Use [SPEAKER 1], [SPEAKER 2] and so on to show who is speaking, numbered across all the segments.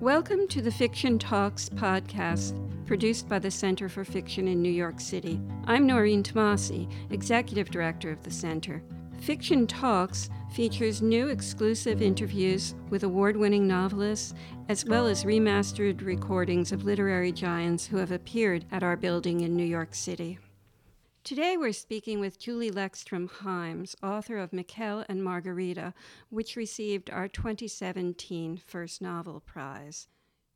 [SPEAKER 1] Welcome to the Fiction Talks podcast, produced by the Center for Fiction in New York City. I'm Noreen Tomassi, Executive Director of the Center. Fiction Talks features new exclusive interviews with award winning novelists, as well as remastered recordings of literary giants who have appeared at our building in New York City. Today we're speaking with Julie Lekstrom Himes, author of Mikhail and Margarita, which received our 2017 First Novel Prize.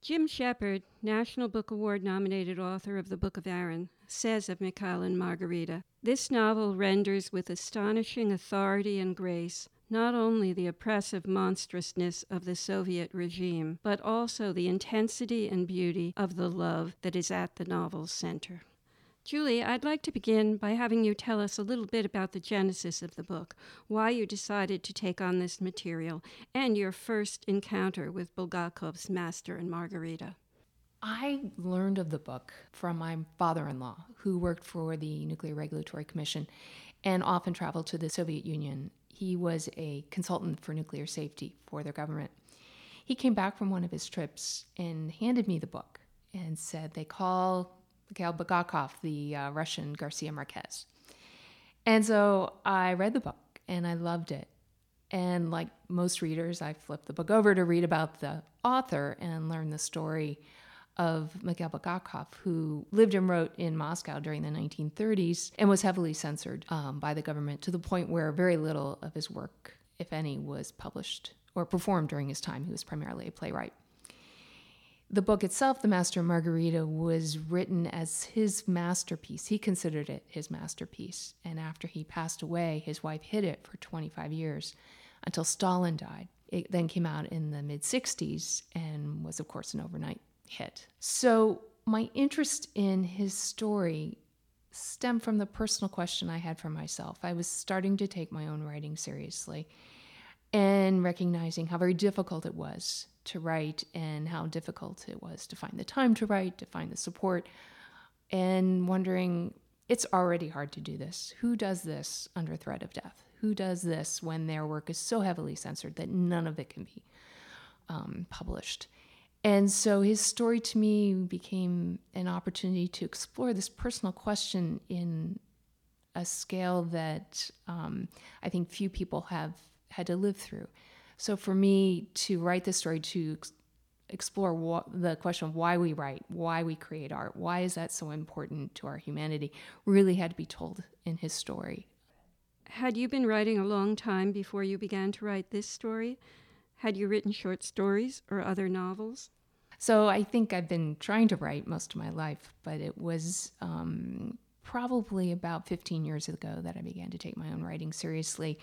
[SPEAKER 1] Jim Shepard, National Book Award nominated author of The Book of Aaron, says of Mikhail and Margarita This novel renders with astonishing authority and grace not only the oppressive monstrousness of the Soviet regime, but also the intensity and beauty of the love that is at the novel's center. Julie, I'd like to begin by having you tell us a little bit about the genesis of the book, why you decided to take on this material, and your first encounter with Bulgakov's Master and Margarita.
[SPEAKER 2] I learned of the book from my father in law, who worked for the Nuclear Regulatory Commission and often traveled to the Soviet Union. He was a consultant for nuclear safety for their government. He came back from one of his trips and handed me the book and said, They call Mikhail Bulgakov, the uh, Russian Garcia Marquez. And so I read the book and I loved it. And like most readers, I flipped the book over to read about the author and learn the story of Mikhail Bulgakov, who lived and wrote in Moscow during the 1930s and was heavily censored um, by the government to the point where very little of his work, if any, was published or performed during his time. He was primarily a playwright the book itself, The Master Margarita, was written as his masterpiece. He considered it his masterpiece. And after he passed away, his wife hid it for 25 years until Stalin died. It then came out in the mid 60s and was, of course, an overnight hit. So, my interest in his story stemmed from the personal question I had for myself. I was starting to take my own writing seriously and recognizing how very difficult it was to write and how difficult it was to find the time to write, to find the support, and wondering it's already hard to do this. Who does this under threat of death? Who does this when their work is so heavily censored that none of it can be um, published? And so his story to me became an opportunity to explore this personal question in a scale that um, I think few people have had to live through. So for me to write this story to explore what, the question of why we write, why we create art, why is that so important to our humanity, really had to be told in his story.
[SPEAKER 1] Had you been writing a long time before you began to write this story? Had you written short stories or other novels?
[SPEAKER 2] So I think I've been trying to write most of my life, but it was um, probably about 15 years ago that I began to take my own writing seriously.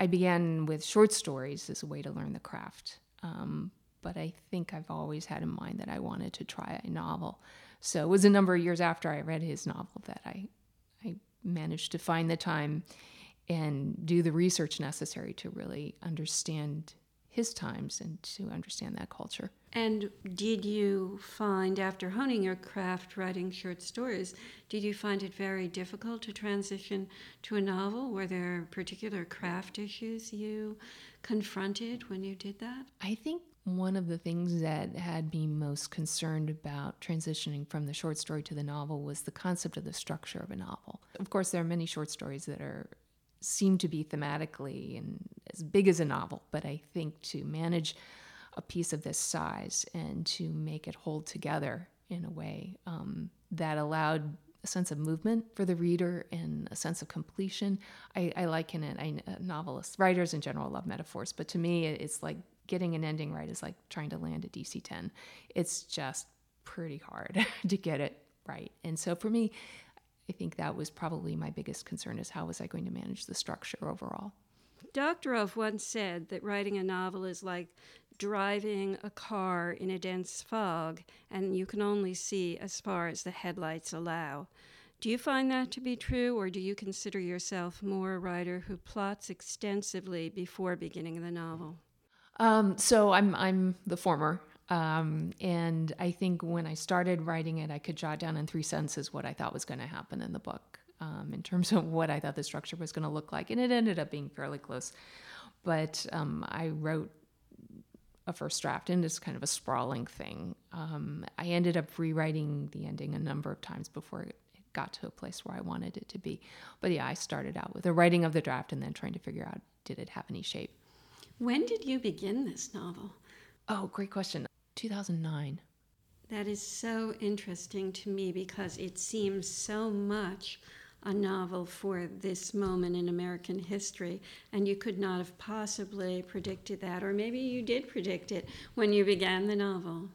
[SPEAKER 2] I began with short stories as a way to learn the craft. Um, but I think I've always had in mind that I wanted to try a novel. So it was a number of years after I read his novel that I, I managed to find the time and do the research necessary to really understand his times and to understand that culture.
[SPEAKER 1] And did you find, after honing your craft writing short stories, did you find it very difficult to transition to a novel? Were there particular craft issues you confronted when you did that?
[SPEAKER 2] I think one of the things that had me most concerned about transitioning from the short story to the novel was the concept of the structure of a novel. Of course, there are many short stories that are seem to be thematically and as big as a novel, but I think to manage a piece of this size and to make it hold together in a way um, that allowed a sense of movement for the reader and a sense of completion. I, I liken it, I, uh, novelists, writers in general love metaphors, but to me, it's like getting an ending right is like trying to land a DC 10. It's just pretty hard to get it right. And so for me, I think that was probably my biggest concern is how was I going to manage the structure overall.
[SPEAKER 1] Doctorow once said that writing a novel is like driving a car in a dense fog, and you can only see as far as the headlights allow. Do you find that to be true, or do you consider yourself more a writer who plots extensively before beginning the novel?
[SPEAKER 2] Um, so I'm I'm the former. Um, and I think when I started writing it, I could jot down in three sentences what I thought was going to happen in the book um, in terms of what I thought the structure was going to look like. And it ended up being fairly close. But um, I wrote a first draft and it's kind of a sprawling thing. Um, I ended up rewriting the ending a number of times before it got to a place where I wanted it to be. But yeah, I started out with the writing of the draft and then trying to figure out did it have any shape.
[SPEAKER 1] When did you begin this novel?
[SPEAKER 2] Oh, great question. 2009.
[SPEAKER 1] That is so interesting to me because it seems so much a novel for this moment in American history, and you could not have possibly predicted that, or maybe you did predict it when you began the novel.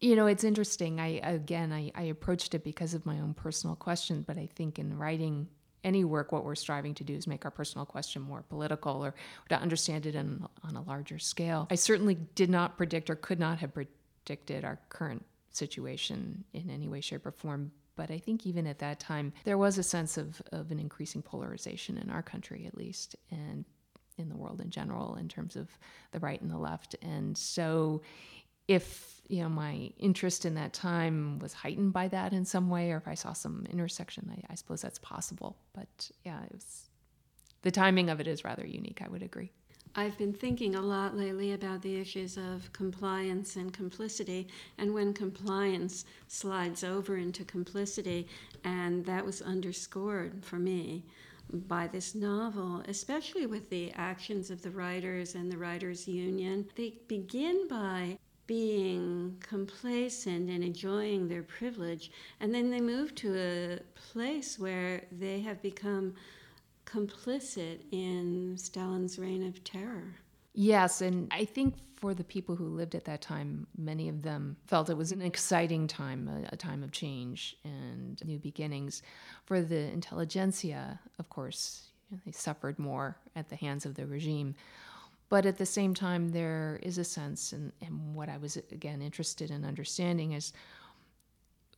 [SPEAKER 2] You know, it's interesting. I again, I, I approached it because of my own personal question, but I think in writing any work, what we're striving to do is make our personal question more political or to understand it in, on a larger scale. I certainly did not predict or could not have predicted our current situation in any way, shape, or form. But I think even at that time, there was a sense of, of an increasing polarization in our country, at least, and in the world in general, in terms of the right and the left. And so, if you know my interest in that time was heightened by that in some way, or if I saw some intersection, I, I suppose that's possible. But yeah, it was the timing of it is rather unique. I would agree.
[SPEAKER 1] I've been thinking a lot lately about the issues of compliance and complicity, and when compliance slides over into complicity, and that was underscored for me by this novel, especially with the actions of the writers and the writers' union. They begin by being complacent and enjoying their privilege, and then they move to a place where they have become complicit in Stalin's reign of terror.
[SPEAKER 2] Yes, and I think for the people who lived at that time, many of them felt it was an exciting time, a, a, time of change and new beginnings. For the intelligentsia, of course, they suffered more at the hands of the regime. But at the same time, there is a sense, and, and what I was again interested in understanding is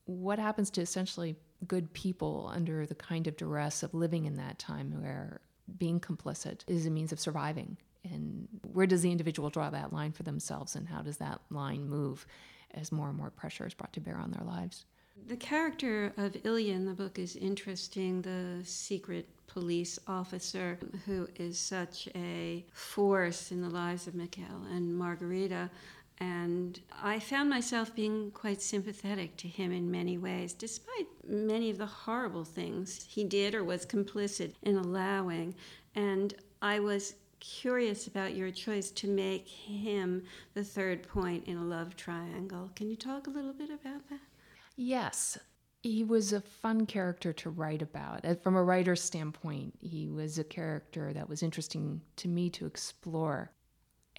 [SPEAKER 2] what happens to essentially good people under the kind of duress of living in that time where being complicit is a means of surviving. And where does the individual draw that line for themselves, and how does that line move as more and more pressure is brought to bear on their lives?
[SPEAKER 1] The character of Ilya in the book is interesting, the secret police officer who is such a force in the lives of Mikhail and Margarita and I found myself being quite sympathetic to him in many ways, despite many of the horrible things he did or was complicit in allowing. And I was curious about your choice to make him the third point in a love triangle. Can you talk a little bit about that?
[SPEAKER 2] Yes. He was a fun character to write about. From a writer's standpoint, he was a character that was interesting to me to explore.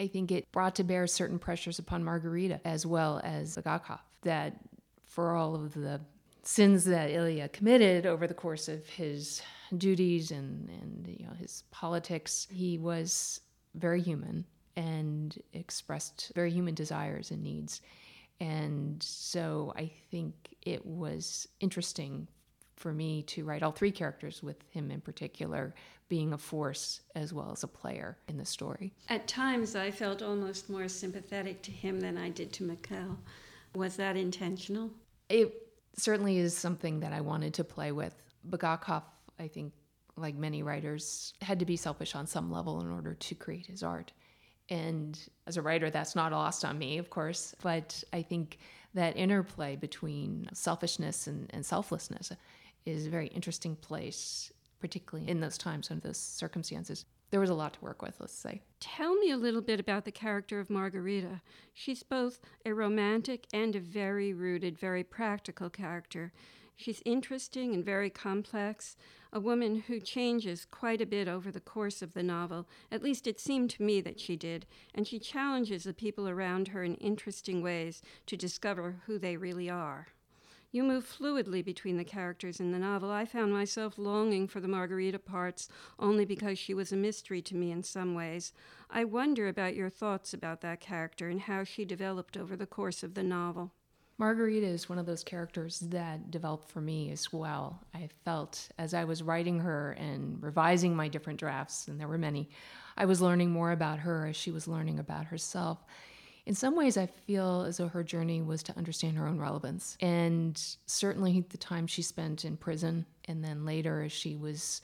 [SPEAKER 2] I think it brought to bear certain pressures upon Margarita as well as Bulgakov that for all of the sins that Ilya committed over the course of his duties and, and you know his politics, he was very human and expressed very human desires and needs. And so I think it was interesting for me to write all three characters with him in particular being a force as well as a player in the story.
[SPEAKER 1] At times, I felt almost more sympathetic to him than I did to Mikhail. Was that intentional?
[SPEAKER 2] It certainly is something that I wanted to play with. Bulgakov, I think, like many writers, had to be selfish on some level in order to create his art. And as a writer, that's not lost on me, of course. But I think that interplay between selfishness and, and selflessness is a very interesting place particularly in those times under those circumstances. There was a lot to work with, let's say.
[SPEAKER 1] Tell me a little bit about the character of Margarita. She's both a romantic and a very rooted, very practical character. She's interesting and very complex, a woman who changes quite a bit over the course of the novel. At least it seemed to me that she did, and she challenges the people around her in interesting ways to discover who they really are. You move fluidly between the characters in the novel. I found myself longing for the Margarita parts only because she was a mystery to me in some ways. I wonder about your thoughts about that character and how she developed over the course of the novel.
[SPEAKER 2] Margarita is one of those characters that developed for me as well. I felt as I was writing her and revising my different drafts, and there were many, I was learning more about her as she was learning about herself in some ways, I feel as though her journey was to understand her own relevance. And certainly the time she spent in prison, and then later as she was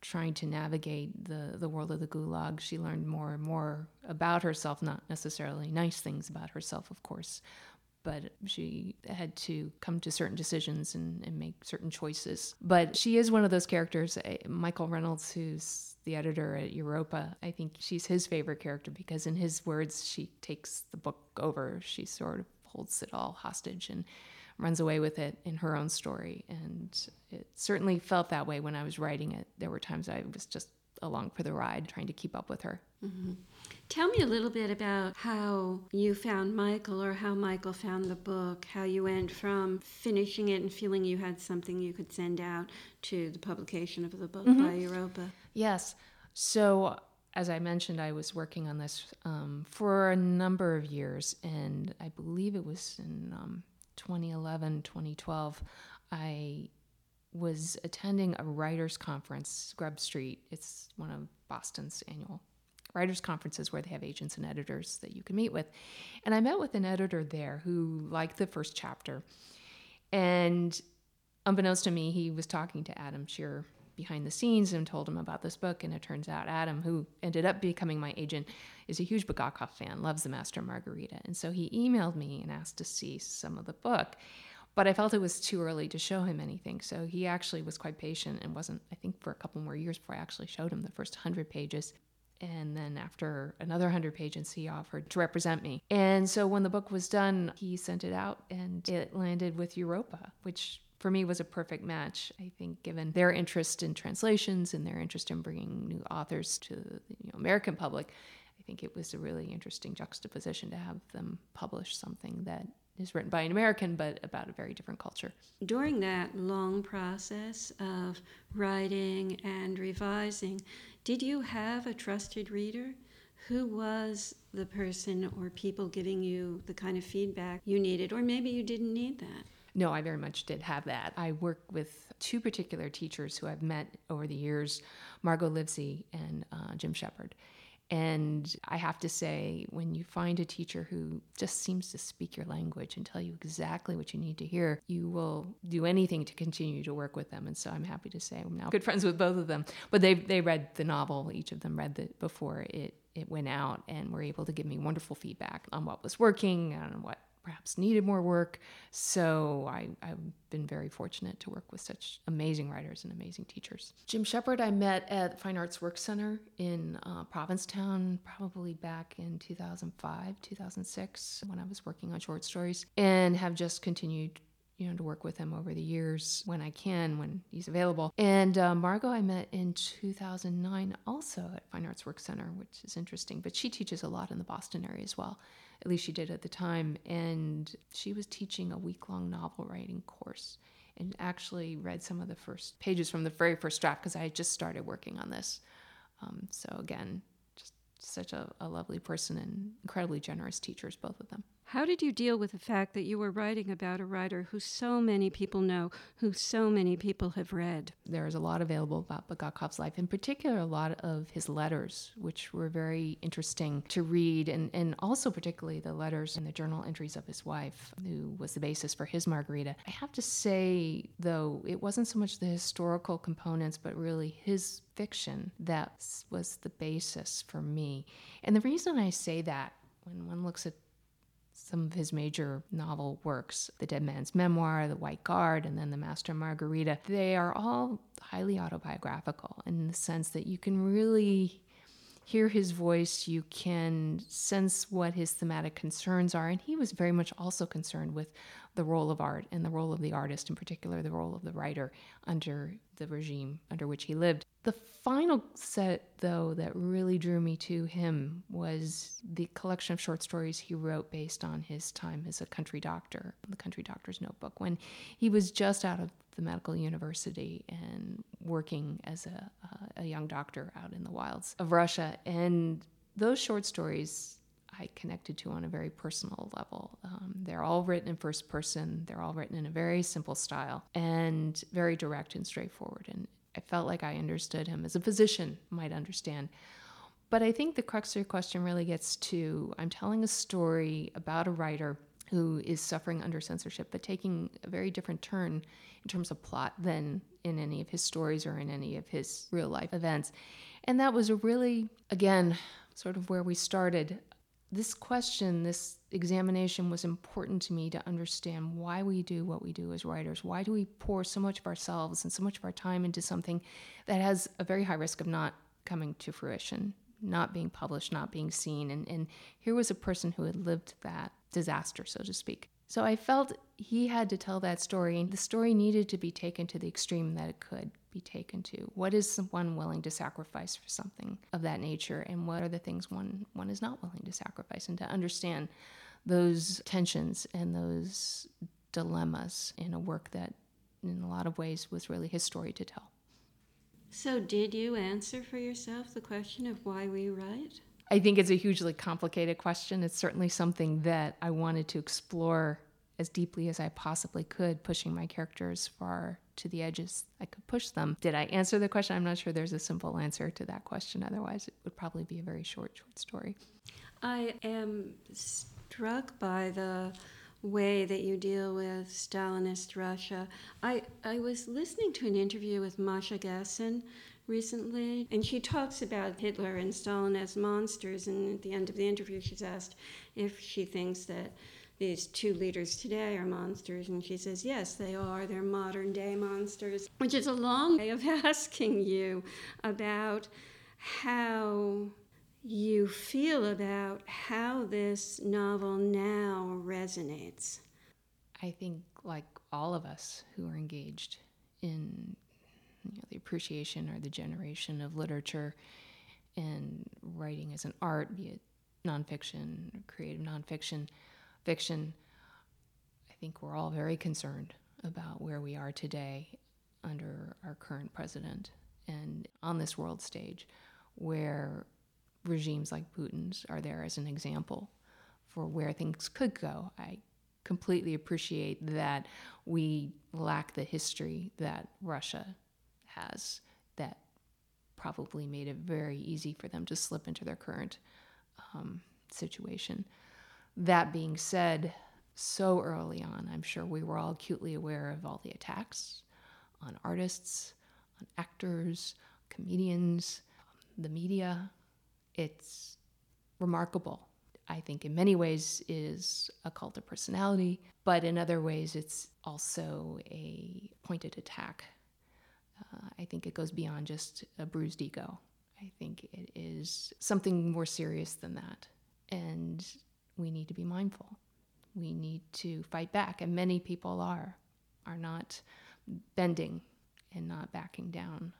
[SPEAKER 2] trying to navigate the, the world of the gulag, she learned more and more about herself, not necessarily nice things about herself, of course, but she had to come to certain decisions and, and, make certain choices. But she is one of those characters. Eh, Michael Reynolds, who's the editor at Europa, I think she's his favorite character because, in his words, she takes the book over. She sort of holds it all hostage and runs away with it in her own story. And it certainly felt that way when I was writing it. There were times I was just along for the ride, trying to keep up with her.
[SPEAKER 1] Mm-hmm. Tell me a little bit about how you found Michael or how Michael found the book, how you went from finishing it and feeling you had something you could send out to the publication of the book mm-hmm. by Europa.
[SPEAKER 2] Yes. So, as I mentioned, I was working on this um, for a number of years, and I believe it was in um, 2011, 2012, I was attending a writers' conference, Grub Street. It's one of Boston's annual writers' conferences where they have agents and editors that you can meet with. And I met with an editor there who liked the first chapter. And unbeknownst to me, he was talking to Adam Schear behind the scenes and told him about this book. And it turns out Adam, who ended up becoming my agent, is a huge Bulgakov fan, loves The Master Margarita. And so he emailed me and asked to see some of the book. But I felt it was too early to show him anything. So he actually was quite patient and wasn't, I think, for a couple more years before I actually showed him the first 100 pages. And then after another 100 pages, he offered to represent me. And so when the book was done, he sent it out and it landed with Europa, which for me was a perfect match. I think, given their interest in translations and their interest in bringing new authors to the you know, American public, I think it was a really interesting juxtaposition to have them publish something that is written by an American, but about a very different culture.
[SPEAKER 1] During that long process of writing and revising, did you have a trusted reader? Who was the person or people giving you the kind of feedback you needed, or maybe you didn't need that?
[SPEAKER 2] No, I very much did have that. I work with two particular teachers who I've met over the years Margot Livesey and uh, Jim Shepard. And I have to say, when you find a teacher who just seems to speak your language and tell you exactly what you need to hear, you will do anything to continue to work with them. And so I'm happy to say I'm now good friends with both of them. But they they read the novel, each of them read it before it it went out, and were able to give me wonderful feedback on what was working and what perhaps needed more work. So I, have been very fortunate to work with such amazing writers and amazing teachers. Jim Shepard, I met at Fine Arts Work Center in uh, Provincetown, probably back in 2005, 2006, when I was working on short stories, and have just continued you know, to work with him over the years when I can, when he's available. And uh, Margot, I met in 2009 also at Fine Arts Work Center, which is interesting, but she teaches a lot in the Boston area as well at least she did at the time. And she was teaching a week long novel writing course and actually read some of the first pages from the very first draft because I had just started working on this. Um, so, again, just such a, a lovely person and incredibly generous teachers, both of them.
[SPEAKER 1] How did you deal with the fact that you were writing about a writer who so many people know, who so many people have read?
[SPEAKER 2] There is a lot available about Bulgakov's life, in particular, a lot of his letters, which were very interesting to read, and, and also particularly the letters and the journal entries of his wife, who was the basis for his Margarita. I have to say, though, it wasn't so much the historical components, but really his fiction that was the basis for me. And the reason I say that, when one looks at some of his major novel works The Dead Man's Memoir, The White Guard, and then The Master Margarita. They are all highly autobiographical in the sense that you can really hear his voice, you can sense what his thematic concerns are. And he was very much also concerned with the role of art and the role of the artist, in particular, the role of the writer under the regime under which he lived. The final set, though, that really drew me to him was the collection of short stories he wrote based on his time as a country doctor, the Country Doctor's Notebook, when he was just out of the medical university and working as a, a young doctor out in the wilds of Russia. And those short stories I connected to on a very personal level. Um, they're all written in first person, they're all written in a very simple style and very direct and straightforward. And I felt like I understood him as a physician might understand. But I think the crux of your question really gets to I'm telling a story about a writer who is suffering under censorship, but taking a very different turn in terms of plot than in any of his stories or in any of his real life events. And that was a really, again, sort of where we started. This question, this examination was important to me to understand why we do what we do as writers. Why do we pour so much of ourselves and so much of our time into something that has a very high risk of not coming to fruition, not being published, not being seen? And, and here was a person who had lived that disaster, so to speak. So I felt he had to tell that story, the story needed to be taken to the extreme that it could be taken to. What is one willing to sacrifice for something of that nature, and what are the things one one is not willing to sacrifice, and to understand those tensions and those dilemmas in a work that, in a lot of ways, was really his story to tell.
[SPEAKER 1] So, did you answer for yourself the question of why we write?
[SPEAKER 2] I think it's a hugely complicated question. It's certainly something that I wanted to explore as deeply as I possibly could, pushing my characters far to the edges I could push them. Did I answer the question? I'm not sure there's a simple answer to that question. Otherwise, it would probably be a very short, short story.
[SPEAKER 1] I am struck by the way that you deal with Stalinist Russia. I, I was listening to an interview with Masha Gessen recently, and she talks about Hitler and Stalin as monsters. And at the end of the interview, she's asked if she thinks that these two leaders today are monsters. And she says, yes, they are. They're modern day monsters, which is a long way of asking you about how you feel about how this novel now resonates.
[SPEAKER 2] I think, like all of us who are engaged in you know, the appreciation or the generation of literature and writing as an art, be it nonfiction, or creative nonfiction, fiction, I think we're all very concerned about where we are today under our current president and on this world stage where regimes like Putin's are there as an example for where things could go. I completely appreciate that we lack the history that Russia has that probably made it very easy for them to slip into their current um, situation. That being said, so early on, I'm sure we were all acutely aware of all the attacks on artists, on actors, comedians, the media. It's remarkable. I think in many ways is a cult of personality, but in other ways it's also a pointed attack uh, I think it goes beyond just a bruised ego. I think it is something more serious than that. And we need to be mindful. We need to fight back. And many people are, are not bending and not backing down.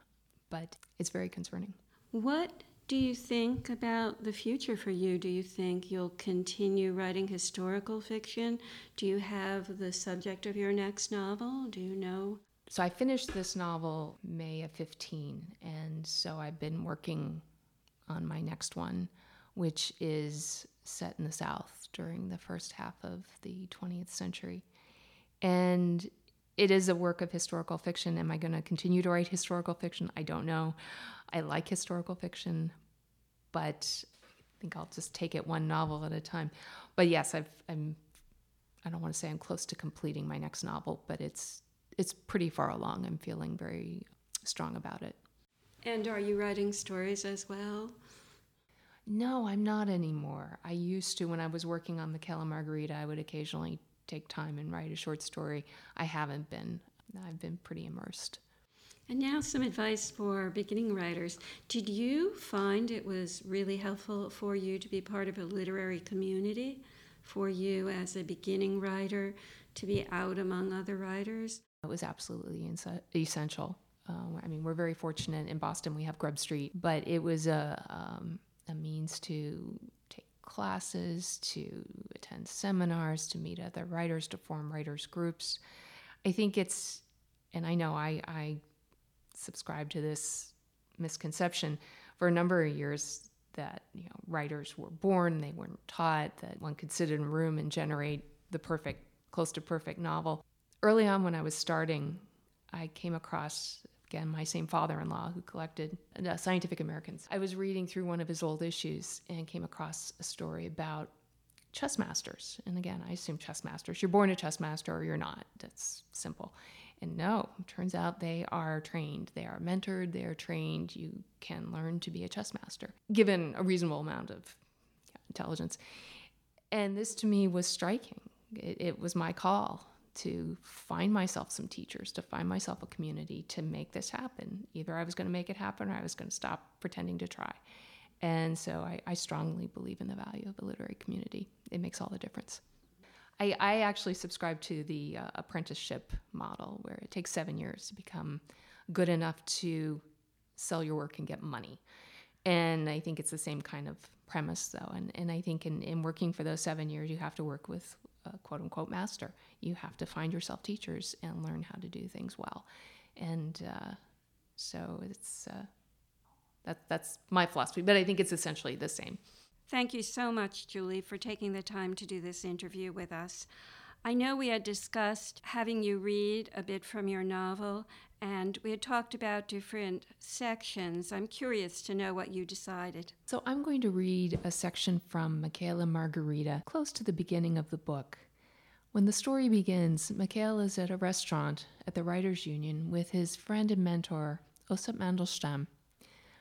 [SPEAKER 2] But it's very concerning.
[SPEAKER 1] What do you think about the future for you? Do you think you'll continue writing historical fiction? Do you have the subject of your next novel? Do you know?
[SPEAKER 2] so I finished this novel May of 15, and so I've been working on my next one, which is set in the South during the first half of the 20th century. And it is a work of historical fiction. Am I going to continue to write historical fiction? I don't know. I like historical fiction, but I think I'll just take it one novel at a time. But yes, I've, I'm. I don't want to say I'm close to completing my next novel, but it's it's pretty far along. I'm feeling very strong about it.
[SPEAKER 1] And are you writing stories as well?
[SPEAKER 2] No, I'm not anymore. I used to when I was working on the and Margarita, I would occasionally take time and write a short story. I haven't been. I've been pretty immersed.
[SPEAKER 1] And now, some advice for beginning writers. Did you find it was really helpful for you to be part of a literary community? For you as a beginning writer to be out among other writers?
[SPEAKER 2] It was absolutely essential. Uh, I mean, we're very fortunate in Boston. We have Grub Street, but it was a um, a means to take classes, to attend seminars, to meet other writers, to form writers groups. I think it's, and I know I I subscribe to this misconception for a number of years that you know writers were born, they weren't taught that one could sit in a room and generate the perfect, close to perfect novel early on when I was starting, I came across again my same father-in-law who collected uh, Scientific Americans. I was reading through one of his old issues and came across a story about chess masters. And again, I assume chess masters. You're born a chess master or you're not. That's simple. And no, turns out they are trained. They are mentored. They are trained. You can learn to be a chess master given a reasonable amount of intelligence. And this to me was striking. It, it was my call to find myself some teachers, to find myself a community to make this happen. Either I was going to make it happen or I was going to stop pretending to try. And so I, I strongly believe in the value of the literary community. It makes all the difference. I, I actually subscribe to the uh, apprenticeship model where it takes seven years to become good enough to sell your work and get money. And I think it's the same kind of premise, though. And, and I think in, in working for those seven years, you have to work with a quote unquote master. You have to find yourself teachers and learn how to do things well. And uh, so it's uh, that, that's my philosophy, but I think it's essentially the same.
[SPEAKER 1] Thank you so much, Julie, for taking the time to do this interview with us. I know we had discussed having you read a bit from your novel, and we had talked about different sections. I'm curious to know what you decided.
[SPEAKER 2] So I'm going to read a section from Mikhail and Margarita, close to the beginning of the book. When the story begins, Michael is at a restaurant at the Writers' Union with his friend and mentor, Osip Mandelstam.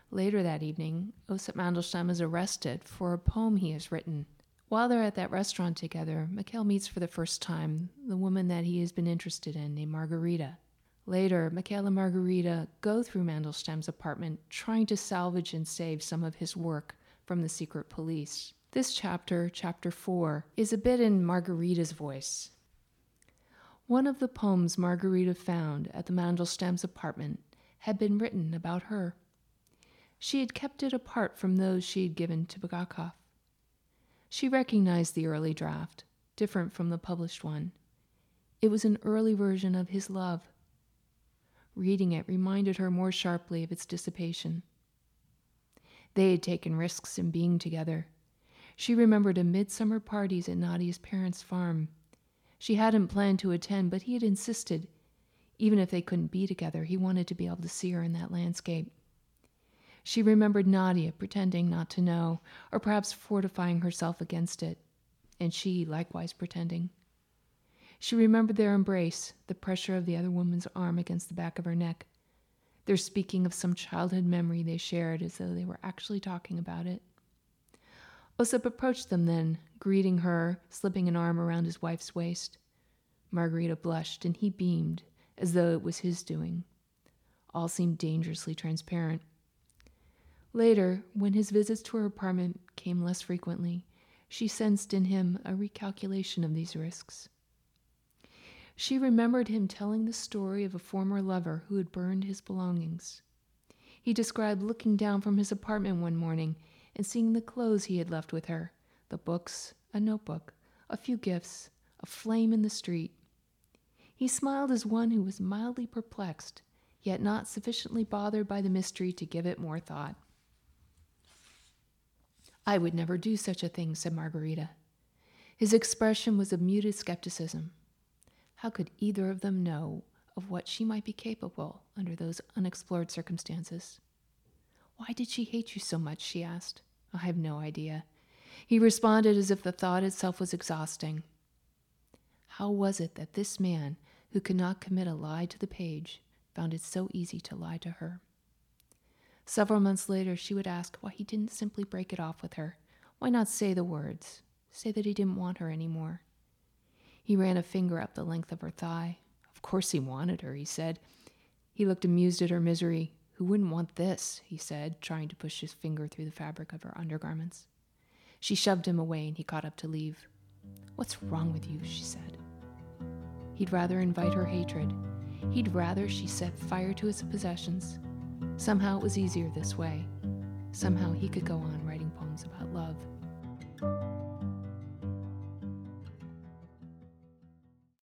[SPEAKER 2] Later that evening, Osip Mandelstam is arrested for a poem he has written. While they're at that restaurant together, Mikhail meets for the first time the woman that he has been interested in, named Margarita. Later, Mikhail and Margarita go through Mandelstam's apartment, trying to salvage and save some of his work from the secret police. This chapter, chapter 4, is a bit in Margarita's voice. One of the poems Margarita found at the Mandelstam's apartment had been written about her. She had kept it apart from those she had given to Bulgakov. She recognized the early draft, different from the published one. It was an early version of his love. Reading it reminded her more sharply of its dissipation. They had taken risks in being together. She remembered a midsummer parties at Nadia's parents' farm. She hadn't planned to attend, but he had insisted. Even if they couldn't be together, he wanted to be able to see her in that landscape. She remembered Nadia pretending not to know, or perhaps fortifying herself against it, and she likewise pretending. She remembered their embrace, the pressure of the other woman's arm against the back of her neck, their speaking of some childhood memory they shared as though they were actually talking about it. Osip approached them then, greeting her, slipping an arm around his wife's waist. Margarita blushed, and he beamed, as though it was his doing. All seemed dangerously transparent. Later, when his visits to her apartment came less frequently, she sensed in him a recalculation of these risks. She remembered him telling the story of a former lover who had burned his belongings. He described looking down from his apartment one morning and seeing the clothes he had left with her the books, a notebook, a few gifts, a flame in the street. He smiled as one who was mildly perplexed, yet not sufficiently bothered by the mystery to give it more thought. I would never do such a thing, said Margarita. His expression was of muted skepticism. How could either of them know of what she might be capable under those unexplored circumstances? Why did she hate you so much? she asked. I have no idea. He responded as if the thought itself was exhausting. How was it that this man, who could not commit a lie to the page, found it so easy to lie to her? Several months later, she would ask why he didn't simply break it off with her. Why not say the words? Say that he didn't want her any more. He ran a finger up the length of her thigh. Of course he wanted her, he said. He looked amused at her misery. Who wouldn't want this? he said, trying to push his finger through the fabric of her undergarments. She shoved him away and he got up to leave. What's wrong with you? she said. He'd rather invite her hatred. He'd rather she set fire to his possessions Somehow it was easier this way. Somehow he could go on